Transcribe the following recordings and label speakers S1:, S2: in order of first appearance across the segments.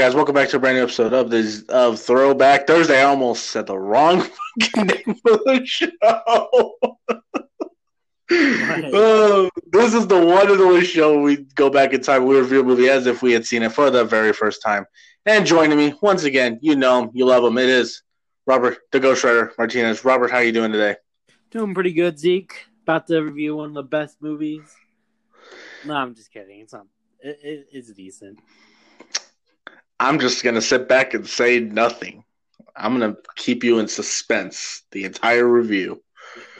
S1: guys. Welcome back to a brand new episode of this of Throwback Thursday. I almost said the wrong fucking name of the show. Oh, this is the one and only show we go back in time. We review a movie as if we had seen it for the very first time. And joining me once again, you know him, you love him. It is Robert, the Ghost Rider Martinez. Robert, how are you doing today?
S2: Doing pretty good, Zeke. About to review one of the best movies. No, I'm just kidding. It's not. It, it, it's decent.
S1: I'm just gonna sit back and say nothing. I'm gonna keep you in suspense the entire review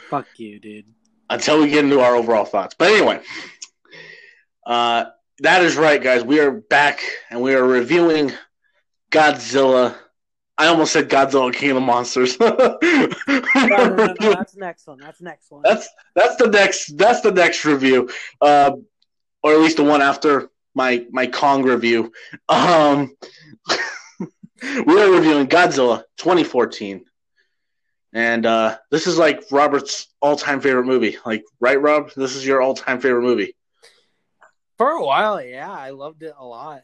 S2: Fuck you, dude.
S1: until we get into our overall thoughts. But anyway, uh, that is right, guys. We are back and we are reviewing Godzilla. I almost said Godzilla King of the Monsters.
S2: No, no, no, no, that's the next one. That's the next one.
S1: that's that's the next that's the next review, uh, or at least the one after my my Kong review. Um, we are reviewing Godzilla 2014, and uh, this is like Robert's all time favorite movie. Like, right, Rob? This is your all time favorite movie.
S2: For a while, yeah, I loved it a lot.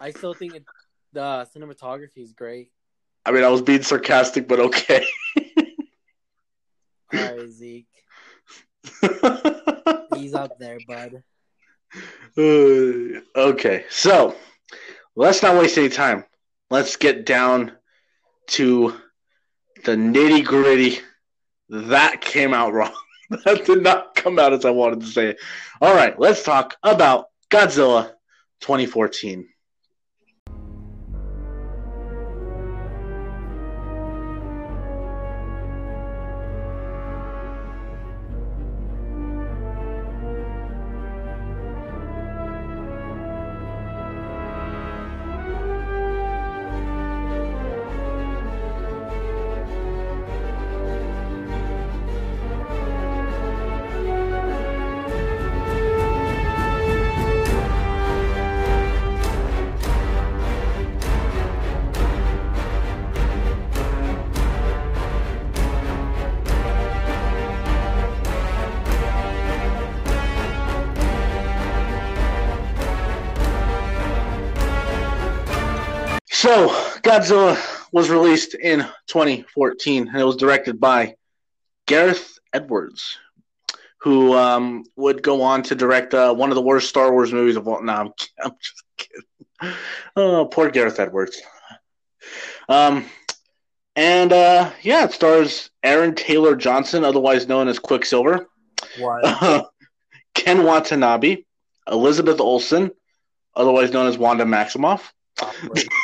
S2: I still think it, the cinematography is great.
S1: I mean, I was being sarcastic, but okay.
S2: All right, Zeke, he's up there, bud.
S1: Uh, okay, so let's not waste any time. Let's get down to the nitty gritty. That came out wrong. that did not come out as I wanted to say it. All right, let's talk about Godzilla 2014. So, Godzilla was released in 2014, and it was directed by Gareth Edwards, who um, would go on to direct uh, one of the worst Star Wars movies of all. No, I'm, I'm just kidding. Oh, poor Gareth Edwards. Um, and uh, yeah, it stars Aaron Taylor Johnson, otherwise known as Quicksilver? Ken Watanabe, Elizabeth Olsen, otherwise known as Wanda Maximoff.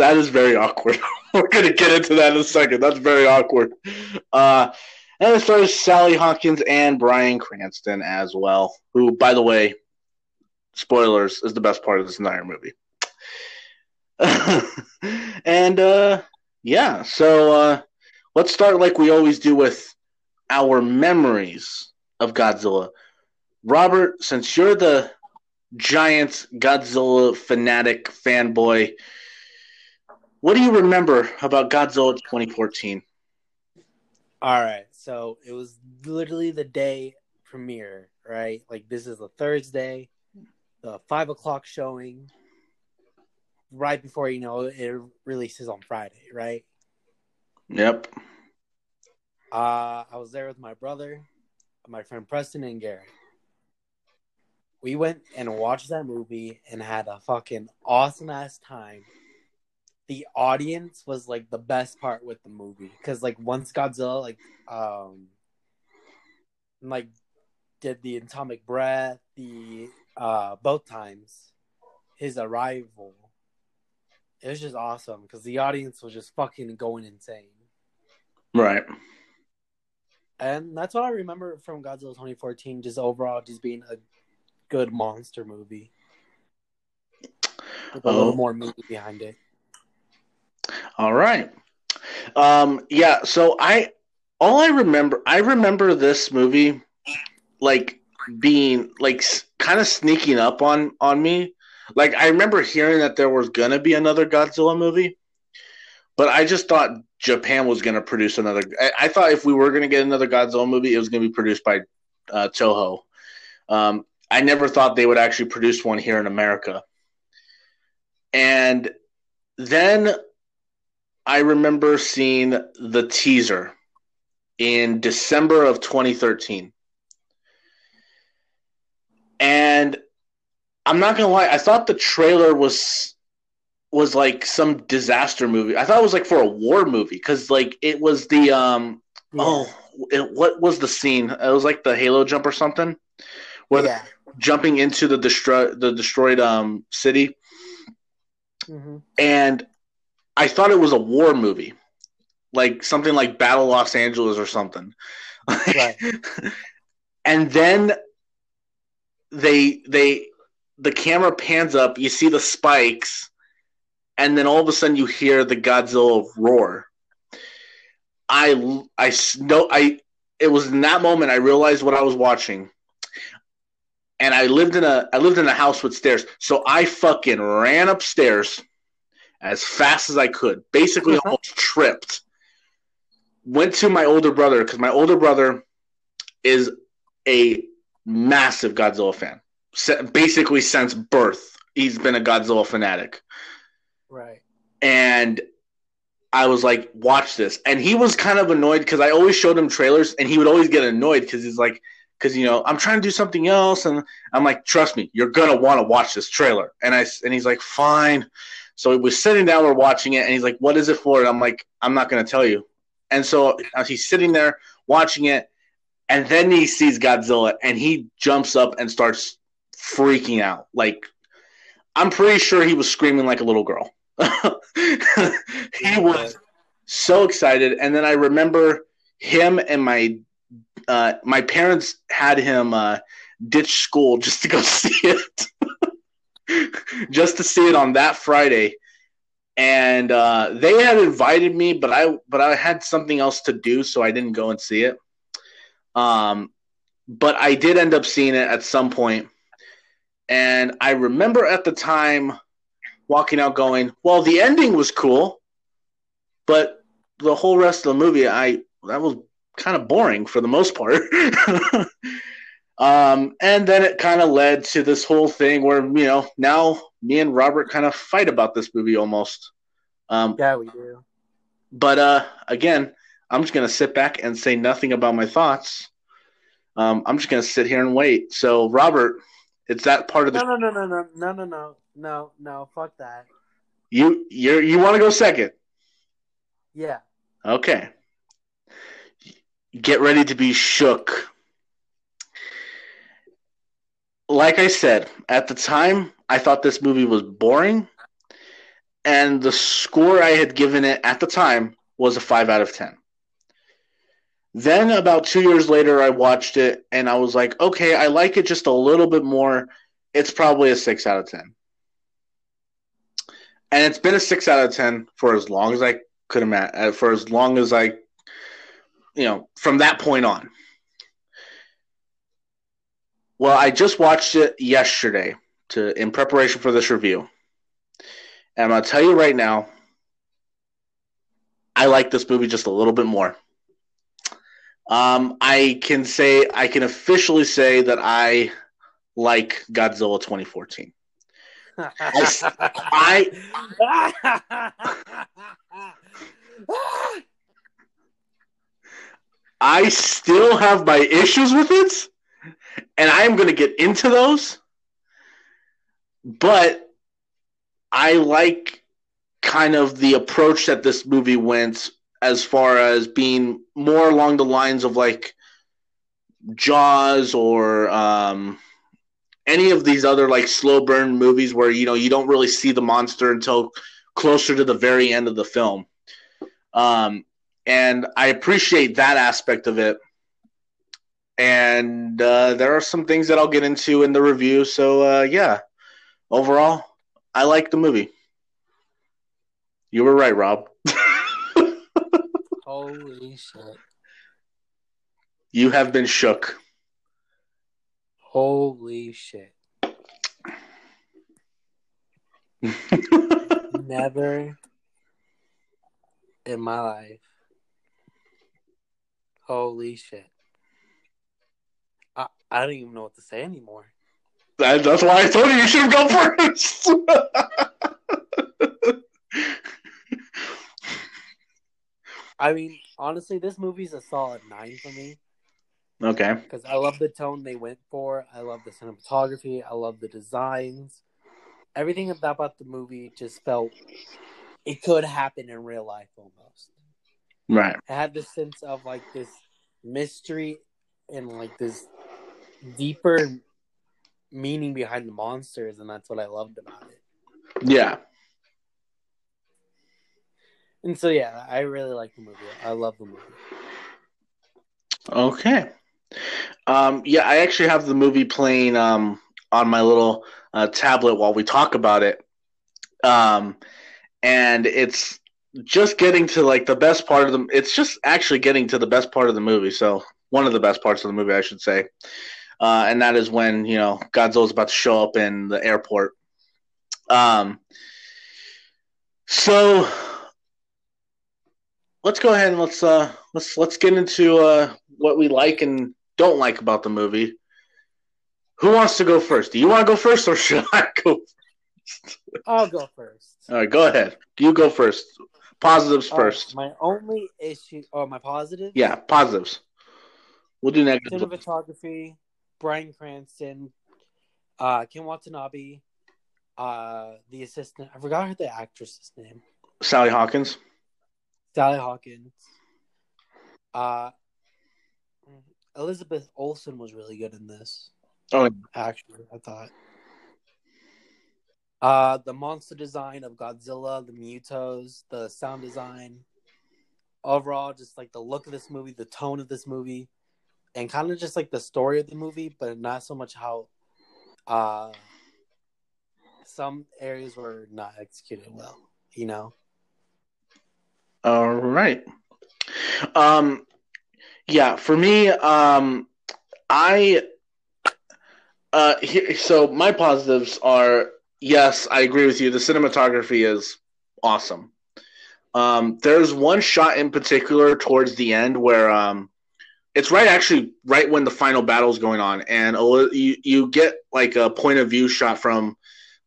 S1: That is very awkward. We're gonna get into that in a second. That's very awkward. Uh, and it stars Sally Hawkins and Bryan Cranston as well, who, by the way, spoilers, is the best part of this entire movie. and uh, yeah, so uh, let's start like we always do with our memories of Godzilla. Robert, since you're the giant Godzilla fanatic fanboy, what do you remember about Godzilla 2014?
S2: All right, so it was literally the day premiere, right? Like this is a Thursday, the five o'clock showing, right before you know it releases on Friday, right?
S1: Yep.
S2: Uh, I was there with my brother, my friend Preston, and Gary. We went and watched that movie and had a fucking awesome ass time. The audience was like the best part with the movie because like once Godzilla like um like did the atomic breath the uh both times his arrival it was just awesome because the audience was just fucking going insane.
S1: Right.
S2: And that's what I remember from Godzilla 2014, just overall just being a good monster movie. With a
S1: Oh.
S2: little more meat behind it.
S1: All right. Um, yeah, so I all I remember I remember this movie like being like kind of sneaking up on on me. Like I remember hearing that there was going to be another Godzilla movie, but I just thought Japan was going to produce another I, I thought if we were going to get another Godzilla movie, it was going to be produced by uh, Toho. Um, I never thought they would actually produce one here in America. And then I remember seeing the teaser in December of 2013. And I'm not gonna lie, I thought the trailer was was like some disaster movie. I thought it was like for a war movie because like it was the um yeah. oh it, what was the scene? It was like the Halo jump or something, where yeah. jumping into the destroy the destroyed um city, mm-hmm. and I thought it was a war movie, like something like Battle Los Angeles or something. Right. and then they they the camera pans up, you see the spikes, and then all of a sudden you hear the Godzilla roar. I I know I it was in that moment I realized what I was watching. And I lived in a I lived in a house with stairs. So I fucking ran upstairs as fast as I could. Basically uh-huh. almost tripped. Went to my older brother cuz my older brother is a massive Godzilla fan. Basically since birth, he's been a Godzilla fanatic.
S2: Right.
S1: And I was like, watch this. And he was kind of annoyed because I always showed him trailers and he would always get annoyed because he's like, because, you know, I'm trying to do something else. And I'm like, trust me, you're going to want to watch this trailer. And I, and he's like, fine. So we're sitting down, we're watching it. And he's like, what is it for? And I'm like, I'm not going to tell you. And so he's sitting there watching it. And then he sees Godzilla and he jumps up and starts freaking out. Like, I'm pretty sure he was screaming like a little girl. he was so excited, and then I remember him and my uh, my parents had him uh, ditch school just to go see it, just to see it on that Friday. And uh, they had invited me, but I but I had something else to do, so I didn't go and see it. Um, but I did end up seeing it at some point, and I remember at the time walking out going, well, the ending was cool, but the whole rest of the movie, I that was kind of boring for the most part. um, and then it kind of led to this whole thing where you know now me and Robert kind of fight about this movie almost.
S2: Um, yeah, we do.
S1: But uh, again, I'm just gonna sit back and say nothing about my thoughts. Um, I'm just gonna sit here and wait. So, Robert, it's that part of the.
S2: No, no, no, no, no, no, no no, no, fuck that.
S1: You you you want to go second?
S2: Yeah.
S1: Okay. Get ready to be shook. Like I said, at the time, I thought this movie was boring, and the score I had given it at the time was a 5 out of 10. Then, about two years later, I watched it and I was like, okay, I like it just a little bit more. It's probably a 6 out of 10 and it's been a six out of ten for as long as I could imagine. Uh, for as long as I, you know, from that point on. Well, I just watched it yesterday to in preparation for this review, and I'm gonna tell you right now, I like this movie just a little bit more. Um, I can say I can officially say that I like Godzilla 2014. I, I still have my issues with it, and I am going to get into those. But I like kind of the approach that this movie went as far as being more along the lines of like Jaws or um, any of these other like slow burn movies where you know you don't really see the monster until closer to the very end of the film. Um, and I appreciate that aspect of it. And uh, there are some things that I'll get into in the review. So uh, yeah, overall, I like the movie. You were right, Rob.
S2: Holy shit!
S1: You have been shook.
S2: Holy shit. Never in my life. Holy shit. I don't even know what to say anymore.
S1: That, that's why I told you you should have gone first.
S2: I mean, honestly, this movie's a solid nine for me.
S1: Okay.
S2: Because I love the tone they went for. I love the cinematography. I love the designs. Everything about the movie just felt it could happen in real life almost.
S1: Right.
S2: I had this sense of like this mystery and like this deeper meaning behind the monsters, and that's what I loved about it.
S1: Yeah.
S2: And so, yeah, I really like the movie. I love the movie.
S1: Okay. Um, yeah, I actually have the movie playing um, on my little uh, tablet while we talk about it. Um, and it's just getting to like the best part of the it's just actually getting to the best part of the movie so one of the best parts of the movie i should say uh, and that is when you know godzilla's about to show up in the airport um so let's go ahead and let's uh let's let's get into uh what we like and don't like about the movie who wants to go first do you want to go first or should i go First?
S2: I'll go first.
S1: all right go ahead you go first positives
S2: right,
S1: first
S2: my only issue, or my positive,
S1: Yeah, positives. We'll do negatives.
S2: cinematography, Bryan Cranston, uh, Ken Watanabe, uh, the assistant. I forgot the actress's name.
S1: Sally Hawkins.
S2: Sally Hawkins. Uh, Elizabeth Olsen was really good in this.
S1: Oh,
S2: Actually, I thought. Uh, the monster design of Godzilla, the Mutos, the sound design, overall, just like the look of this movie, the tone of this movie, and kind of just like the story of the movie, but not so much how, uh, some areas were not executed well. You know.
S1: all right. Um, yeah, for me, um, I, uh, here, so my positives are yes, I agree with you. The cinematography is awesome. Um, there's one shot in particular towards the end where um, it's right actually right when the final battle is going on, and you you get like a point of view shot from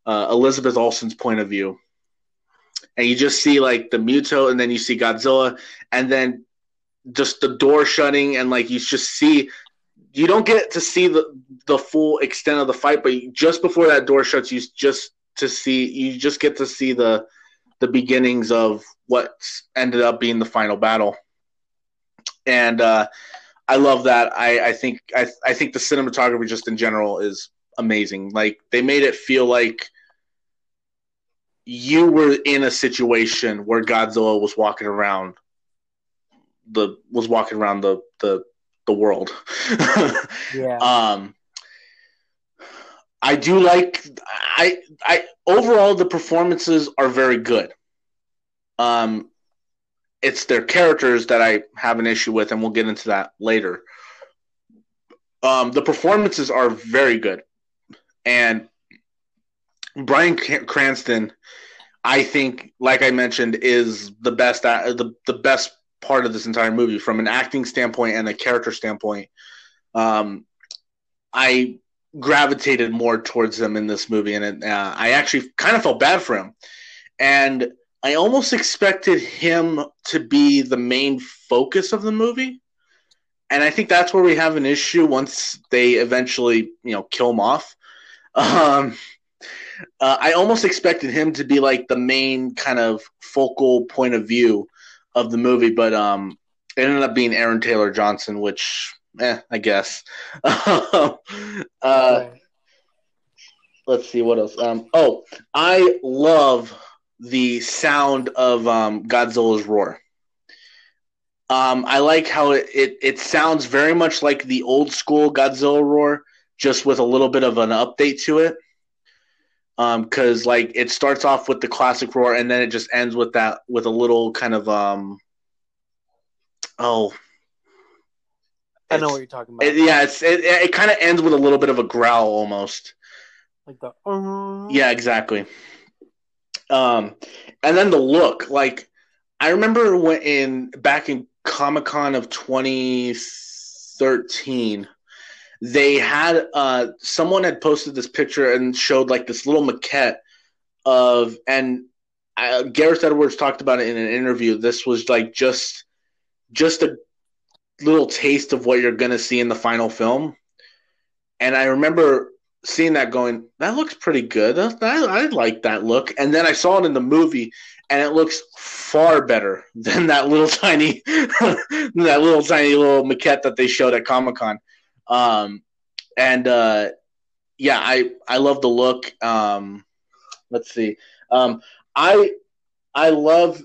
S1: uh, Elizabeth Olsen's point of view, and you just see like the Muto, and then you see Godzilla, and then just the door shutting, and like you just see. You don't get to see the the full extent of the fight, but just before that door shuts, you just to see you just get to see the the beginnings of what ended up being the final battle. And uh, I love that. I, I think I, I think the cinematography just in general is amazing. Like they made it feel like you were in a situation where Godzilla was walking around the was walking around the the the world.
S2: Yeah.
S1: um I do like I I overall the performances are very good. Um it's their characters that I have an issue with and we'll get into that later. Um the performances are very good. And Bryan Cranston I think like I mentioned is the best the the best part of this entire movie from an acting standpoint and a character standpoint. Um I gravitated more towards him in this movie, and it, uh, I actually kind of felt bad for him. And I almost expected him to be the main focus of the movie, and I think that's where we have an issue once they eventually, you know, kill him off. Um, uh, I almost expected him to be like the main kind of focal point of view of the movie, but um, it ended up being Aaron Taylor Johnson, which eh, I guess. uh, let's see what else. Um, oh, I love the sound of um, Godzilla's roar. Um, I like how it, it it sounds very much like the old school Godzilla roar, just with a little bit of an update to it. Um, because like it starts off with the classic roar, and then it just ends with that with a little kind of um. Oh,
S2: I know what you're talking about.
S1: it, yeah, it's it, it kind of ends with a little bit of a growl almost.
S2: like the. uh,
S1: Yeah, exactly. Um, and then the look, like I remember when in back in Comic Con of 2013, they had uh someone had posted this picture and showed like this little maquette of and uh, Gareth Edwards talked about it in an interview. This was like just just a little taste of what you're gonna see in the final film. And I remember seeing that going, that looks pretty good. I, I like that look. And then I saw it in the movie, and it looks far better than that little tiny, that little tiny little maquette that they showed at Comic Con. Um, and uh, yeah, I I love the look. Um, let's see. Um, I I love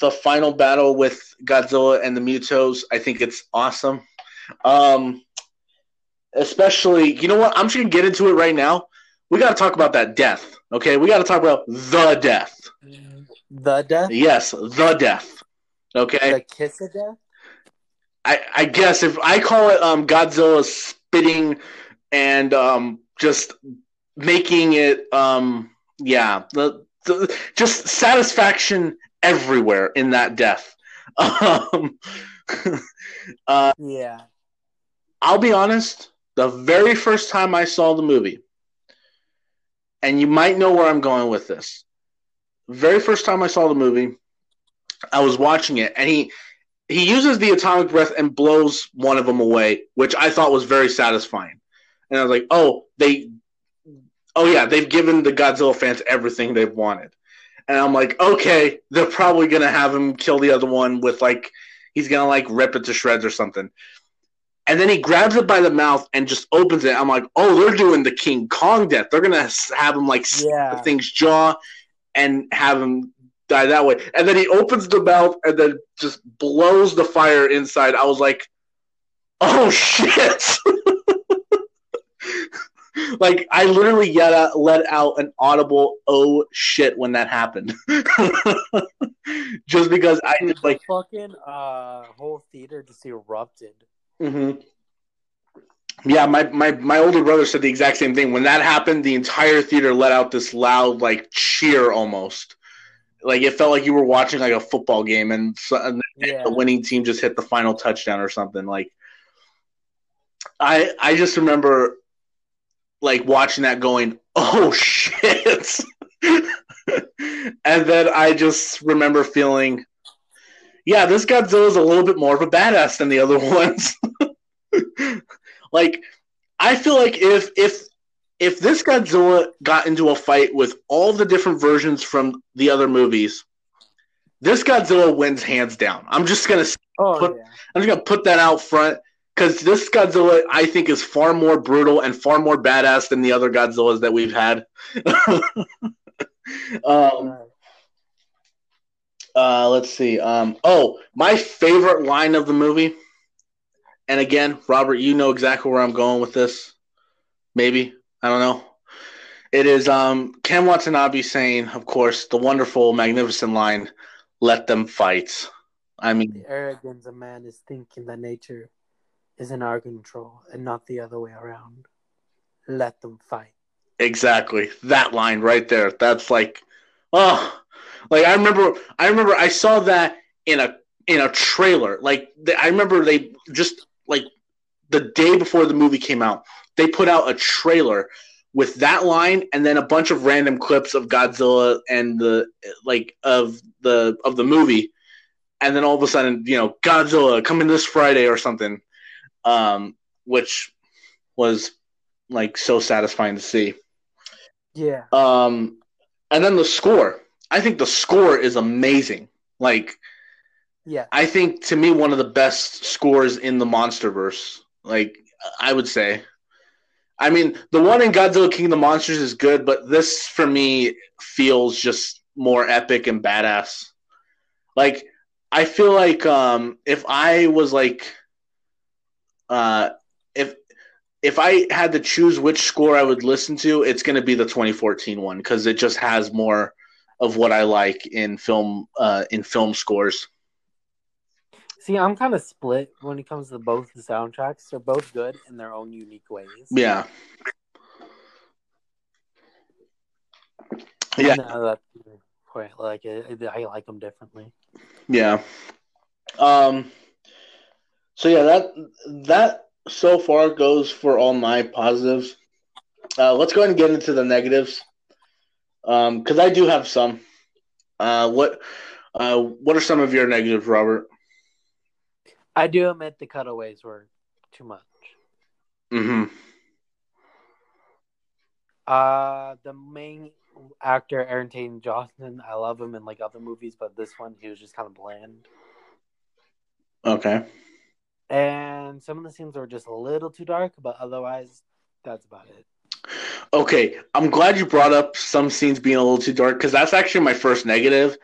S1: the final battle with Godzilla and the Mutos. I think it's awesome. Um, especially, you know what? I'm just gonna get into it right now. We got to talk about that death. Okay, we got to talk about the death.
S2: The death.
S1: Yes, the death. Okay.
S2: The kiss of death.
S1: I, I guess if I call it um, Godzilla spitting and um, just making it, um, yeah, the, the, just satisfaction everywhere in that death. Um, uh,
S2: Yeah.
S1: I'll be honest. The very first time I saw the movie, and you might know where I'm going with this. Very first time I saw the movie, I was watching it, and he he uses the atomic breath and blows one of them away, which I thought was very satisfying. And I was like, oh, they, oh yeah, they've given the Godzilla fans everything they've wanted. And I'm like, okay, they're probably gonna have him kill the other one with like, he's gonna like rip it to shreds or something. And then he grabs it by the mouth and just opens it. I'm like, oh, they're doing the King Kong death. They're gonna have him like
S2: Yeah.
S1: the thing's jaw and have him die that way. And then he opens the mouth and then just blows the fire inside. I was like, oh shit. like I literally yet out, let out an audible oh shit when that happened. just because I just like
S2: fucking uh whole theater just erupted.
S1: Hmm Yeah, my, my my older brother said the exact same thing. When that happened, the entire theater let out this loud like cheer almost. Like it felt like you were watching like a football game and, so, and
S2: Yeah.
S1: the winning team just hit the final touchdown or something. Like I I just remember like watching that going, "Oh shit." and then I just remember feeling yeah, this Godzilla is a little bit more of a badass than the other ones. like I feel like if if if this Godzilla got into a fight with all the different versions from the other movies, this Godzilla wins hands down. I'm just gonna
S2: Oh
S1: Put-
S2: yeah.
S1: I'm just gonna put that out front because this Godzilla I think is far more brutal and far more badass than the other Godzillas that we've had. um, uh, let's see. Um, oh, my favorite line of the movie, and again, Robert, you know exactly where I'm going with this. Maybe I don't know. It is um, Ken Watanabe saying, of course, the wonderful, magnificent line, "Let them fight." I mean,
S2: The arrogance of man is thinking that nature is in our control and not the other way around. Let them fight.
S1: Exactly. That line right there. That's like oh like I remember I remember I saw that in a in a trailer. Like I remember they just like the day before the movie came out, they put out a trailer with that line and then a bunch of random clips of Godzilla and the like of the of the movie. And then all of a sudden, you know, Godzilla coming this Friday or something. Um which was like so satisfying to see.
S2: Yeah.
S1: Um, and then the score. I think the score is amazing. Like,
S2: Yeah.
S1: I think to me one of the best scores in the MonsterVerse. Like, I would say. I mean, the one in Godzilla King of the Monsters is good, but this for me feels just more epic and badass. Like, I feel like um, if I was like, uh, if if I had to choose which score I would listen to, it's going to be the 2014 one because it just has more of what I like in film uh, in film scores.
S2: See, I'm kind of split when it comes to both the soundtracks. They're both good in their own unique ways.
S1: Yeah, yeah,
S2: No, that's the. Like, it, I like them differently.
S1: yeah. Um. So yeah, that that so far goes for all my positives. Uh, let's go ahead and get into the negatives, because I do have some. Uh, what uh, what are some of your negatives, Robert?
S2: I do admit the cutaways were too much.
S1: hmm
S2: Uh, the main actor Aaron Tatum Johnson, I love him in like other movies, but this one he was just kind of bland.
S1: Okay.
S2: And some of the scenes were just a little too dark, but otherwise, that's about it.
S1: Okay, I'm glad you brought up some scenes being a little too dark because that's actually my first negative.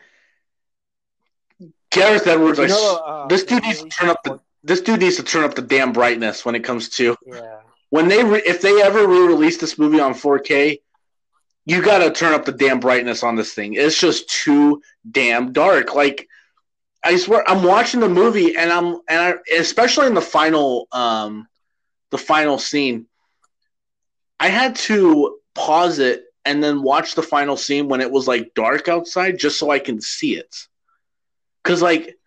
S1: Gareth Edwards,
S2: You know, uh,
S1: this dude needs to turn up the this dude needs to turn up the damn brightness when it comes to
S2: Yeah,
S1: when they re- if they ever re-release this movie on 4K, you got to turn up the damn brightness on this thing. It's just too damn dark. Like I swear, I'm watching the movie and I'm and I, especially in the final um the final scene, I had to pause it and then watch the final scene when it was like dark outside just so I can see it. Cause like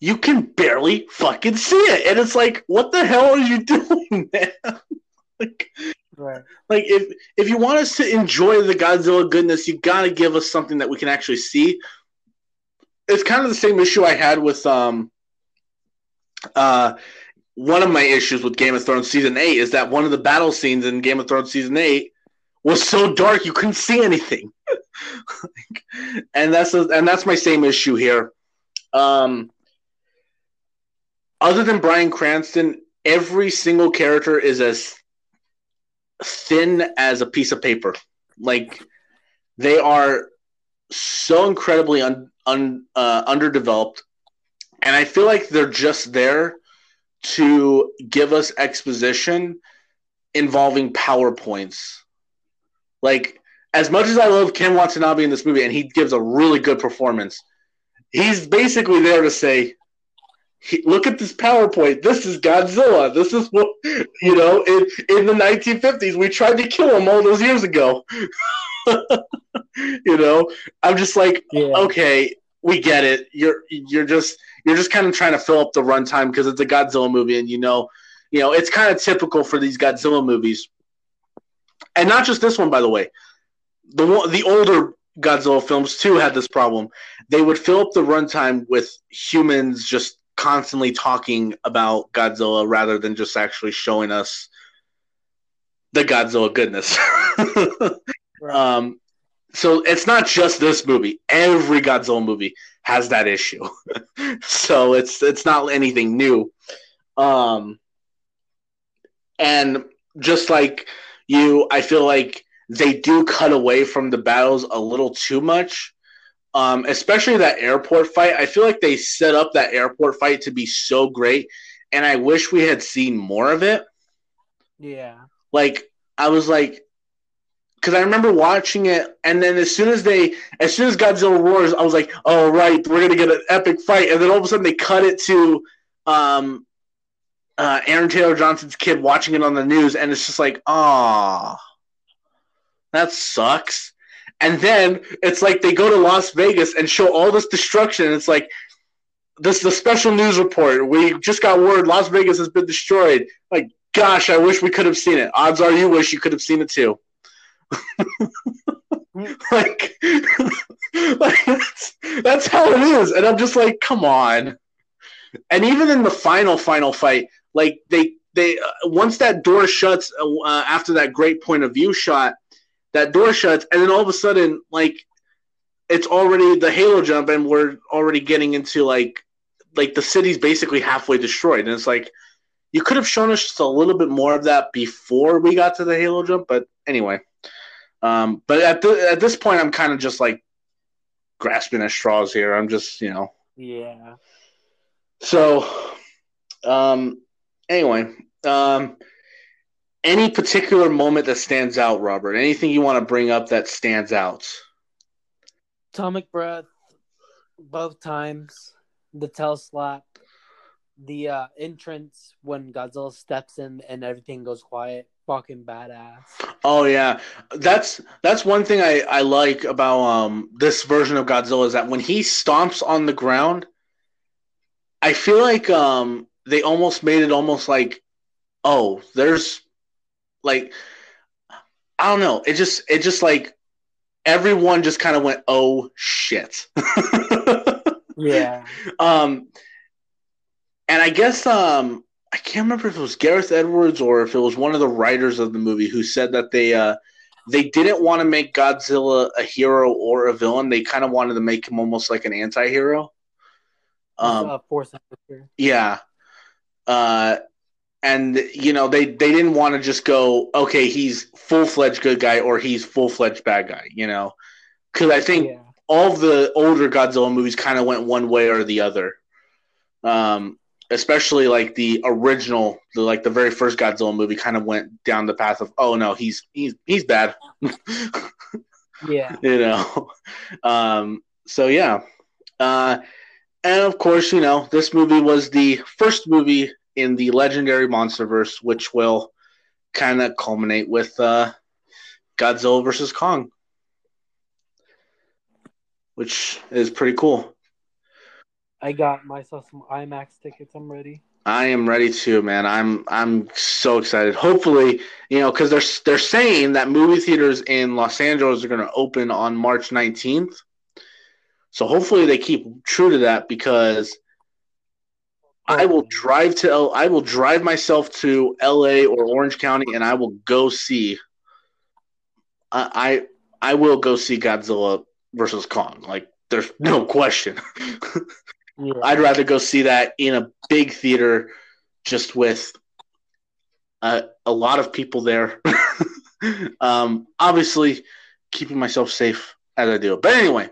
S1: you can barely fucking see it, and it's like, what the hell are you doing, man? like,
S2: right.
S1: like if if you want us to enjoy the Godzilla goodness, you gotta give us something that we can actually see. It's kind of the same issue I had with um uh one of my issues with Game of Thrones season eight is that one of the battle scenes in Game of Thrones season eight was so dark you couldn't see anything. and that's a, and that's my same issue here. Um other than Bryan Cranston, every single character is as thin as a piece of paper. Like they are so incredibly un, un, uh, underdeveloped, and I feel like they're just there to give us exposition involving powerpoints. Like as much as I love Ken Watanabe in this movie, and he gives a really good performance, he's basically there to say, look at this PowerPoint. This is Godzilla. This is what you know. In in the 1950s, we tried to kill him all those years ago. you know, I'm just like,
S2: Yeah.
S1: okay, we get it. You're you're just you're just kind of trying to fill up the runtime because it's a Godzilla movie, and you know, you know, it's kind of typical for these Godzilla movies, and not just this one, by the way. The one, the older Godzilla films too had this problem. They would fill up the runtime with humans just constantly talking about Godzilla rather than just actually showing us the Godzilla goodness.
S2: Right.
S1: um, so it's not just this movie. Every Godzilla movie has that issue. so it's it's not anything new. Um, and just like you, I feel like they do cut away from the battles a little too much. Um, especially that airport fight. I feel like they set up that airport fight to be so great, and I wish we had seen more of it.
S2: yeah.
S1: Like I was like, because I remember watching it, and then as soon as they, as soon as Godzilla roars, I was like, oh right, we're gonna get an epic fight, and then all of a sudden they cut it to, um, uh, Aaron Taylor Johnson's kid watching it on the news, and it's just like, ah, that sucks. And then it's like they go to Las Vegas and show all this destruction. It's like this is a special news report. We just got word Las Vegas has been destroyed. Like, gosh, I wish we could have seen it. Odds are you wish you could have seen it too. like, like that's, that's how it is. And I'm just like, come on. And even in the final final fight, like they they uh, once that door shuts uh, after that great point of view shot, that door shuts, and then all of a sudden, like it's already the halo jump, and we're already getting into like like the city's basically halfway destroyed, and it's like you could have shown us just a little bit more of that before we got to the halo jump, but anyway. Um, but at the, at this point, I'm kind of just like grasping at straws here. I'm just you know
S2: Yeah.
S1: so, um, anyway, um, any particular moment that stands out, Robert? Anything you want to bring up that stands out?
S2: Atomic breath, both times. The tail slap, the uh, entrance when Godzilla steps in and everything goes quiet. Fucking badass.
S1: Oh yeah, that's that's one thing I I like about um this version of Godzilla is that when he stomps on the ground, I feel like um they almost made it almost like oh there's like I don't know it just it just like everyone just kind of went oh shit.
S2: Yeah.
S1: um and I guess um I can't remember if it was Gareth Edwards or if it was one of the writers of the movie who said that they uh they didn't want to make Godzilla a hero or a villain. They kind of wanted to make him almost like an anti-hero. Um,
S2: uh, force
S1: yeah. Uh, and you know they they didn't want to just go okay he's full fledged good guy or he's full fledged bad guy. You know, because I think
S2: Yeah.
S1: all of the older Godzilla movies kind of went one way or the other. Um, especially like the original, the, like the very first Godzilla movie, kind of went down the path of oh no he's he's he's bad.
S2: Yeah.
S1: you know um so yeah uh and of course you know this movie was the first movie in the legendary monsterverse which will kind of culminate with uh godzilla versus kong which is pretty cool
S2: I got myself some IMAX tickets. I'm ready.
S1: I am ready too, man. I'm I'm so excited. Hopefully, you know, because they're they're saying that movie theaters in Los Angeles are going to open on March 19th. So hopefully they keep true to that because I will drive to L- I will drive myself to L.A. or Orange County and I will go see. I I, I will go see Godzilla versus Kong. Like there's no question.
S2: Yeah.
S1: I'd rather go see that in a big theater, just with a, a lot of people there. um, obviously, keeping myself safe as I do. But anyway,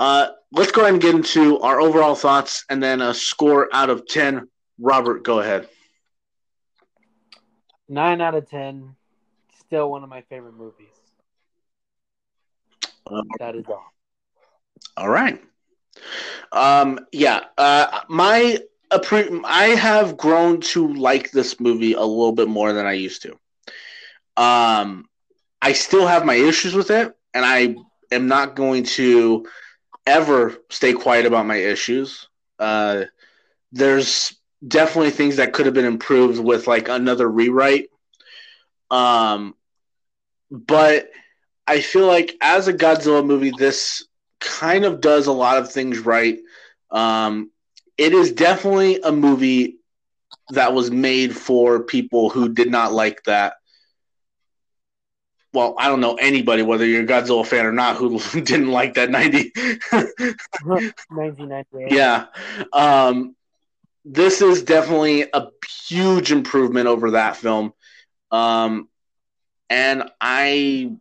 S1: uh, let's go ahead and get into our overall thoughts and then a score out of 10. Robert, go ahead.
S2: Nine out of ten. Still one of my favorite movies.
S1: Um,
S2: That is all.
S1: All right. Um, yeah. Uh, my I have grown to like this movie a little bit more than I used to. Um, I still have my issues with it, and I am not going to ever stay quiet about my issues. Uh, there's definitely things that could have been improved with like another rewrite. Um, but I feel like as a Godzilla movie, this kind of does a lot of things right. Um, it is definitely a movie that was made for people who did not like that. Well, I don't know anybody, whether you're a Godzilla fan or not, who didn't like that 90.
S2: 1998.
S1: yeah. Um, this is definitely a huge improvement over that film. Um, and I.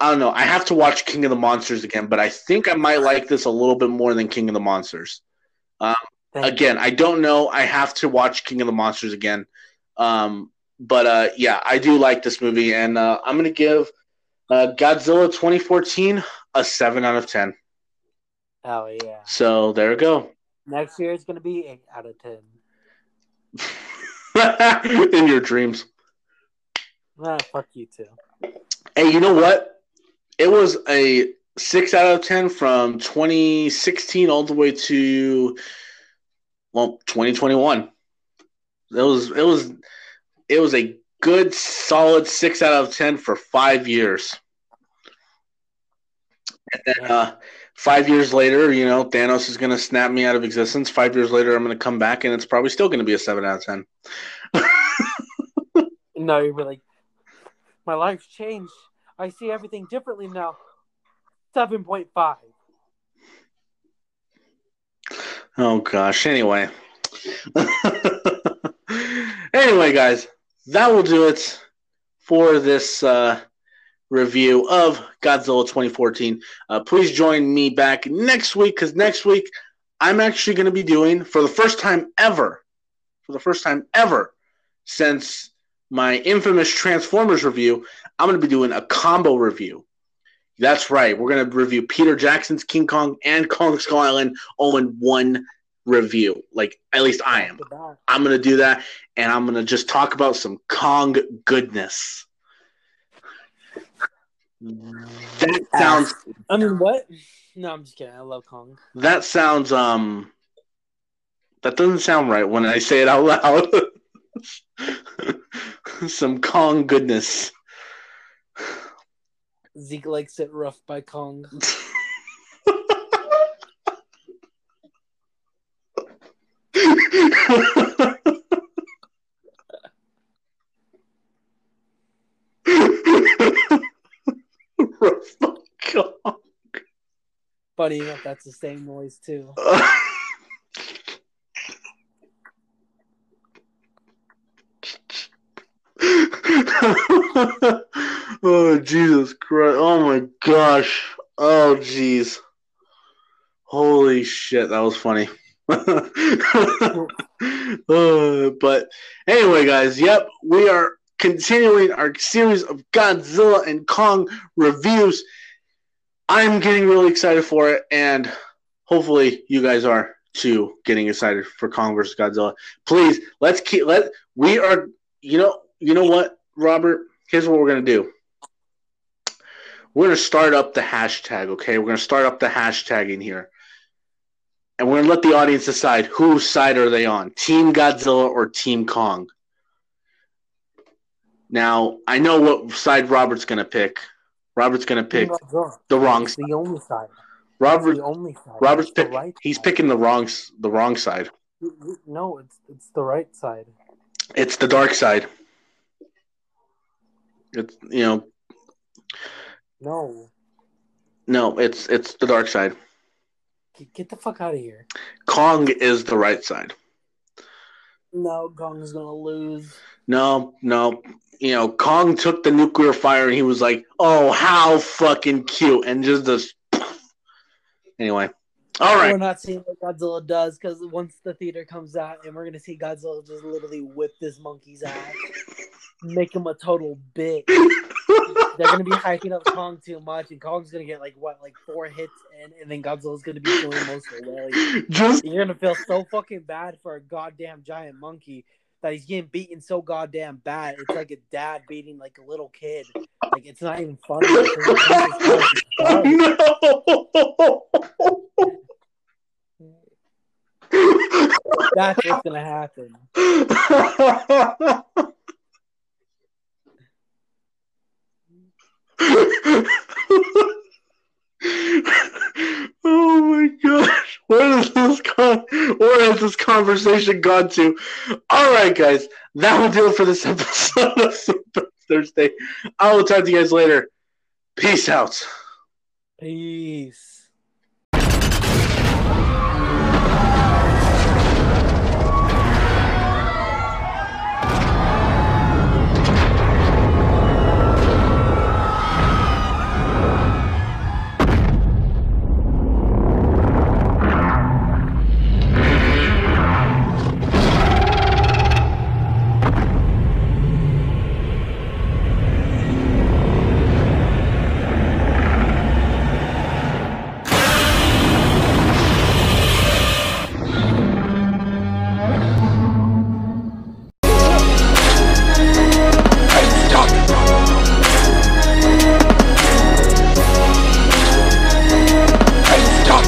S1: I don't know. I have to watch King of the Monsters again, but I think I might like this a little bit more than King of the Monsters.
S2: Thank
S1: Again, I don't know. I have to watch King of the Monsters again. Um, but uh, yeah, I do like this movie, and uh, I'm going to give uh, Godzilla 2014 a 7 out of 10.
S2: Oh yeah.
S1: So there we go.
S2: Next year it's gonna be eight out of ten.
S1: In your dreams.
S2: Ah, fuck you too.
S1: Hey, you know what? It was a 6 out of 10 from 2016 all the way to well, 2021. It was it was it was a good solid 6 out of 10 for 5 years. And then uh 5 years later, you know, Thanos is going to snap me out of existence. 5 years later I'm going to come back and it's probably still going to be a 7 out of 10.
S2: No, you're like, my life's changed. I see everything differently now. Seven point five.
S1: Oh gosh. Anyway. anyway, guys, that will do it for this uh, review of Godzilla 2014. Uh, please join me back next week because next week I'm actually going to be doing, for the first time ever, for the first time ever since my infamous Transformers review, I'm going to be doing a combo review. That's right. We're going to review Peter Jackson's King Kong and Kong Skull Island all in one review. Like, at least I am. I'm to do that, and I'm to just talk about some Kong goodness. That sounds
S2: I mean, what? No, I'm just kidding. I love Kong.
S1: that sounds um that doesn't sound right when I say it out loud. some Kong goodness.
S2: Zeke likes it rough by Kong.
S1: Roast the Kong.
S2: Funny enough, that's the same noise too.
S1: oh Jesus Christ! Oh my gosh! Oh jeez! Holy shit! That was funny. Uh, but anyway, guys, yep, we are continuing our series of Godzilla and Kong reviews. I'm getting really excited for it, and hopefully, you guys are too getting excited for Kong versus Godzilla. Please, let's keep let we are. You know, you know what, Robert? Here's what we're gonna do. We're gonna start up the hashtag. Okay, we're gonna start up the hashtag in here and we're gonna let the audience decide whose side are they on, Team Godzilla or Team Kong. Now, I know what side Robert's gonna pick. Robert's gonna pick the wrong side.
S2: the only side.
S1: Robert,
S2: the only side.
S1: Robert's pick.
S2: right
S1: He's
S2: side.
S1: picking the wrong, the wrong side.
S2: No, it's it's the right side.
S1: It's the dark side. It's you know,
S2: No,
S1: no, it's it's the dark side.
S2: Get, the fuck out of here.
S1: Kong is the right side.
S2: No, Kong's gonna lose.
S1: No, no. You know, Kong took the nuclear fire and he was like, "Oh, how fucking cute!" and just this. Anyway, all right.
S2: We're not seeing what Godzilla does because once the theater comes out, and we're gonna see Godzilla just literally whip this monkey's ass, make him a total bitch. They're gonna be hyping up Kong too much, and Kong's gonna get like what, like four hits, and, and then Godzilla's gonna be doing most of the.
S1: Just
S2: You're gonna feel so fucking bad for a goddamn giant monkey that he's getting beaten so goddamn bad. It's like a dad beating like a little kid. Like it's not even funny.
S1: No.
S2: That's what's gonna happen.
S1: oh my gosh, where has this con- where has this conversation gone to? All right, guys, that will do it for this episode of Super Thursday. I will talk to you guys later. Peace out.
S2: Peace.